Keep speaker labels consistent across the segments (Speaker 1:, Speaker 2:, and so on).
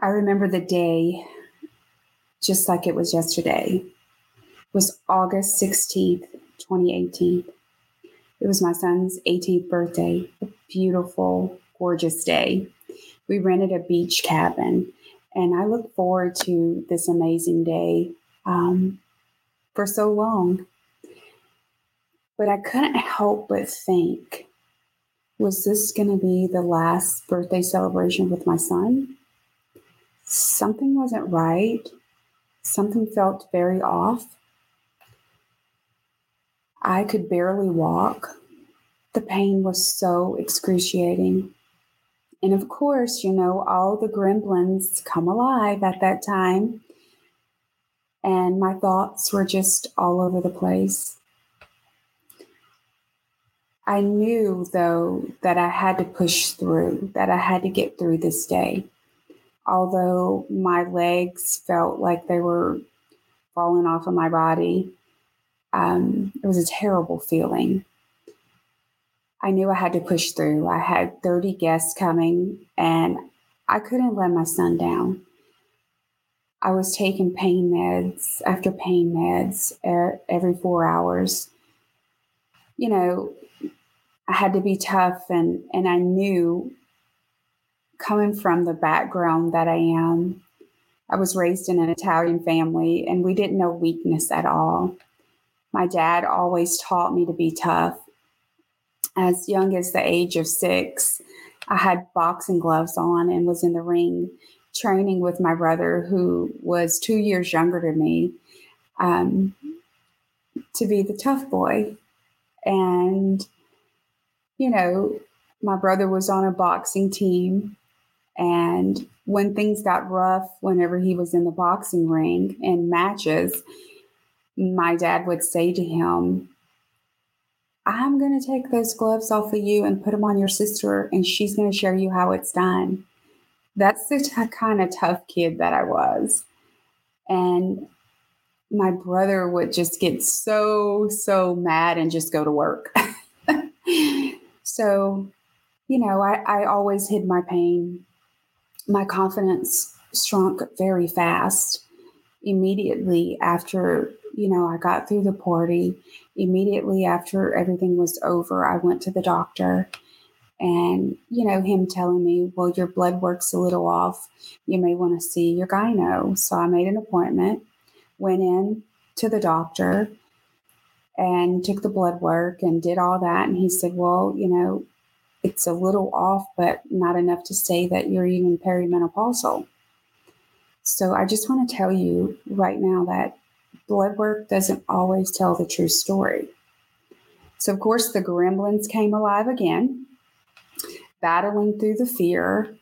Speaker 1: I remember the day just like it was yesterday. It was August 16th, 2018. It was my son's 18th birthday, a beautiful, gorgeous day. We rented a beach cabin, and I look forward to this amazing day um, for so long. But I couldn't help but think was this going to be the last birthday celebration with my son? Something wasn't right. Something felt very off. I could barely walk. The pain was so excruciating. And of course, you know, all the gremlins come alive at that time. And my thoughts were just all over the place. I knew, though, that I had to push through, that I had to get through this day. Although my legs felt like they were falling off of my body, um, it was a terrible feeling. I knew I had to push through. I had 30 guests coming, and I couldn't let my son down. I was taking pain meds after pain meds every four hours. You know, I had to be tough and and I knew coming from the background that I am, I was raised in an Italian family and we didn't know weakness at all. My dad always taught me to be tough. As young as the age of six, I had boxing gloves on and was in the ring training with my brother, who was two years younger than me, um, to be the tough boy. And you know, my brother was on a boxing team. And when things got rough, whenever he was in the boxing ring and matches, my dad would say to him, I'm going to take those gloves off of you and put them on your sister, and she's going to show you how it's done. That's the t- kind of tough kid that I was. And my brother would just get so, so mad and just go to work. So, you know, I, I always hid my pain. My confidence shrunk very fast immediately after, you know, I got through the party. Immediately after everything was over, I went to the doctor and you know him telling me well your blood work's a little off you may want to see your gyno so i made an appointment went in to the doctor and took the blood work and did all that. And he said, Well, you know, it's a little off, but not enough to say that you're even perimenopausal. So I just want to tell you right now that blood work doesn't always tell the true story. So, of course, the gremlins came alive again, battling through the fear.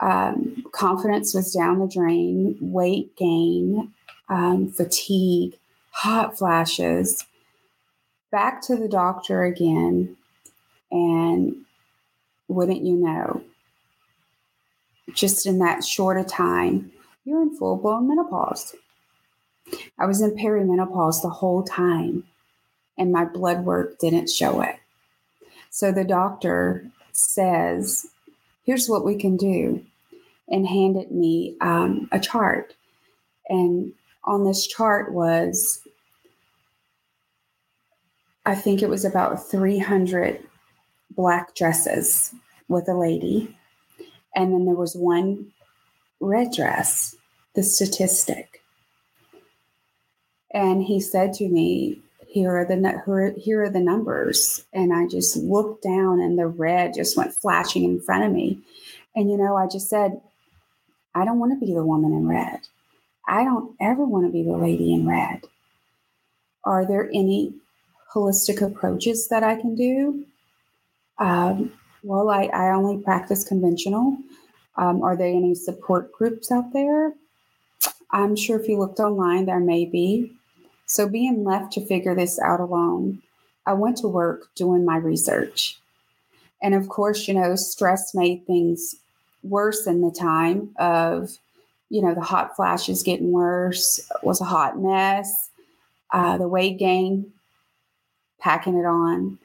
Speaker 1: Um, confidence was down the drain, weight gain, um, fatigue, hot flashes, back to the doctor again, and wouldn't you know, just in that short a time, you're in full blown menopause. I was in perimenopause the whole time, and my blood work didn't show it. So the doctor says, Here's what we can do, and handed me um, a chart. And on this chart was I think it was about 300 black dresses with a lady. And then there was one red dress, the statistic. And he said to me, here are the here are the numbers and i just looked down and the red just went flashing in front of me and you know i just said i don't want to be the woman in red i don't ever want to be the lady in red are there any holistic approaches that I can do. Um, well, I, I only practice conventional. Um, are there any support groups out there? I'm sure if you looked online, there may be. So, being left to figure this out alone, I went to work doing my research. And of course, you know, stress made things worse in the time of, you know, the hot flashes getting worse, it was a hot mess. Uh, the weight gain packing it on.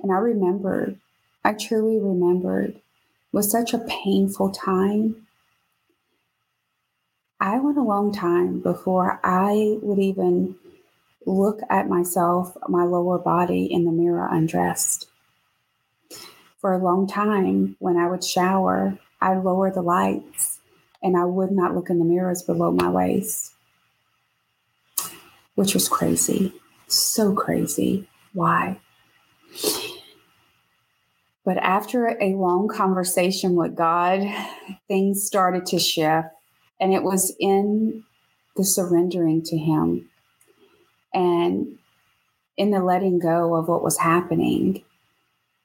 Speaker 1: And I remembered, I truly remembered, was such a painful time. I went a long time before I would even look at myself, my lower body in the mirror undressed. For a long time, when I would shower, I'd lower the lights and I would not look in the mirrors below my waist, which was crazy. So crazy. Why? But after a long conversation with God, things started to shift. And it was in the surrendering to Him and in the letting go of what was happening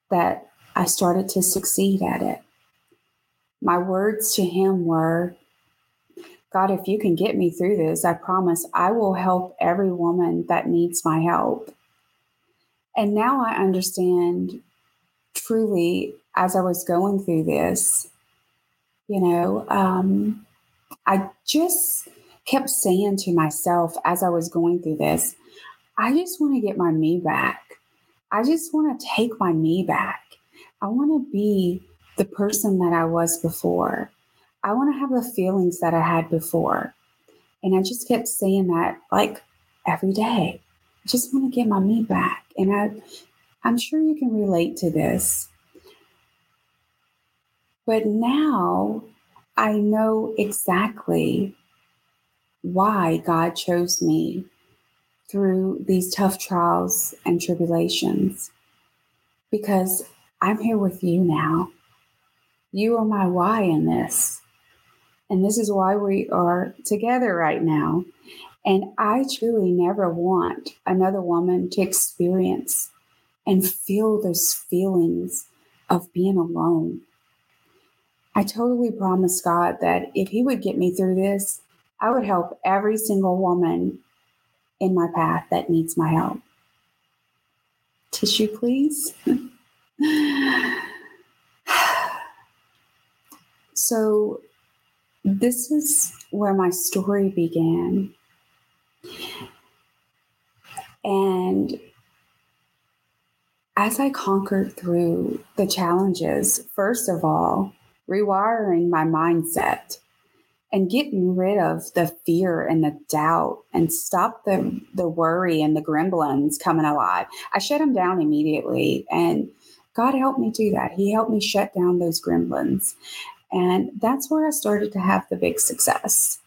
Speaker 1: that I started to succeed at it. My words to Him were, God, if you can get me through this, I promise I will help every woman that needs my help. And now I understand truly as I was going through this, you know, um, I just kept saying to myself as I was going through this, I just want to get my me back. I just want to take my me back. I want to be the person that I was before. I want to have the feelings that I had before. And I just kept saying that like every day. I just want to get my me back. And I I'm sure you can relate to this. But now I know exactly why God chose me through these tough trials and tribulations because I'm here with you now. You are my why in this. And this is why we are together right now. And I truly never want another woman to experience and feel those feelings of being alone. I totally promised God that if He would get me through this, I would help every single woman in my path that needs my help. Tissue, please. so, this is where my story began. And as I conquered through the challenges, first of all, rewiring my mindset and getting rid of the fear and the doubt and stop the the worry and the gremlins coming alive. I shut them down immediately and God helped me do that. He helped me shut down those gremlins. And that's where I started to have the big success.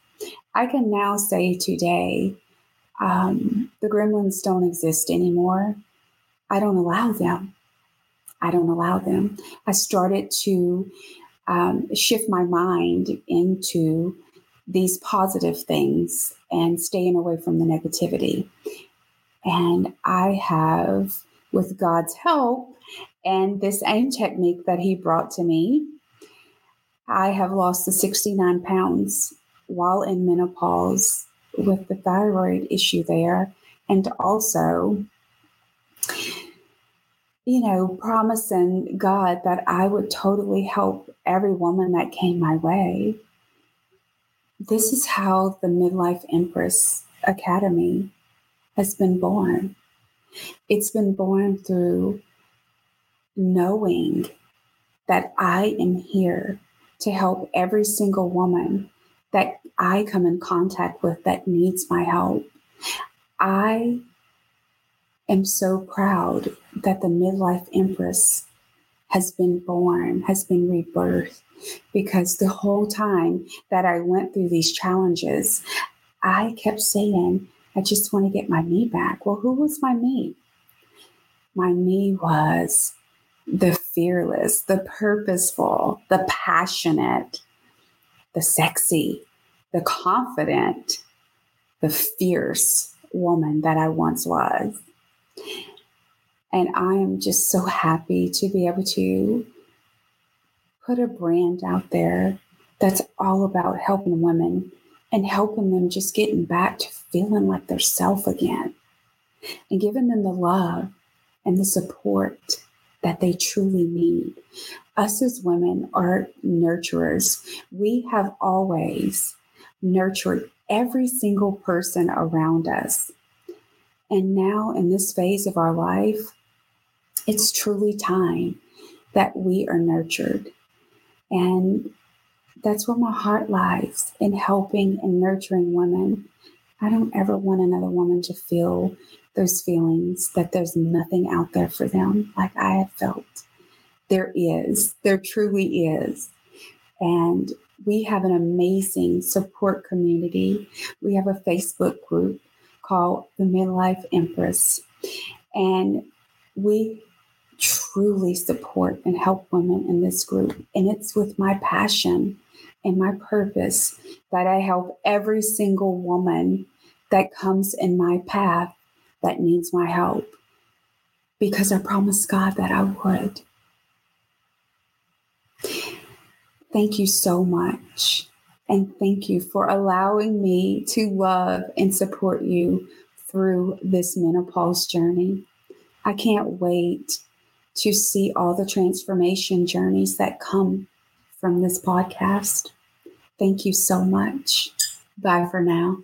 Speaker 1: I can now say today, um, the gremlins don't exist anymore. I don't allow them. I don't allow them. I started to um, shift my mind into these positive things and staying away from the negativity. And I have, with God's help and this AIM technique that He brought to me, I have lost the 69 pounds while in menopause with the thyroid issue there. And also, you know, promising God that I would totally help every woman that came my way. This is how the Midlife Empress Academy has been born. It's been born through knowing that I am here to help every single woman that I come in contact with that needs my help. I am so proud that the midlife empress has been born, has been rebirthed, because the whole time that I went through these challenges, I kept saying, I just want to get my me back. Well, who was my me? My me was the fearless, the purposeful, the passionate, the sexy, the confident, the fierce woman that I once was. And I am just so happy to be able to put a brand out there that's all about helping women and helping them just getting back to feeling like their self again and giving them the love and the support that they truly need. Us as women are nurturers. We have always nurtured every single person around us. And now, in this phase of our life, it's truly time that we are nurtured. And that's where my heart lies in helping and nurturing women. I don't ever want another woman to feel those feelings that there's nothing out there for them like I have felt. There is, there truly is. And we have an amazing support community. We have a Facebook group called the Midlife Empress. And we truly support and help women in this group. And it's with my passion and my purpose that I help every single woman that comes in my path that needs my help. Because I promised God that I would. Thank you so much. And thank you for allowing me to love and support you through this menopause journey. I can't wait to see all the transformation journeys that come from this podcast. Thank you so much. Bye for now.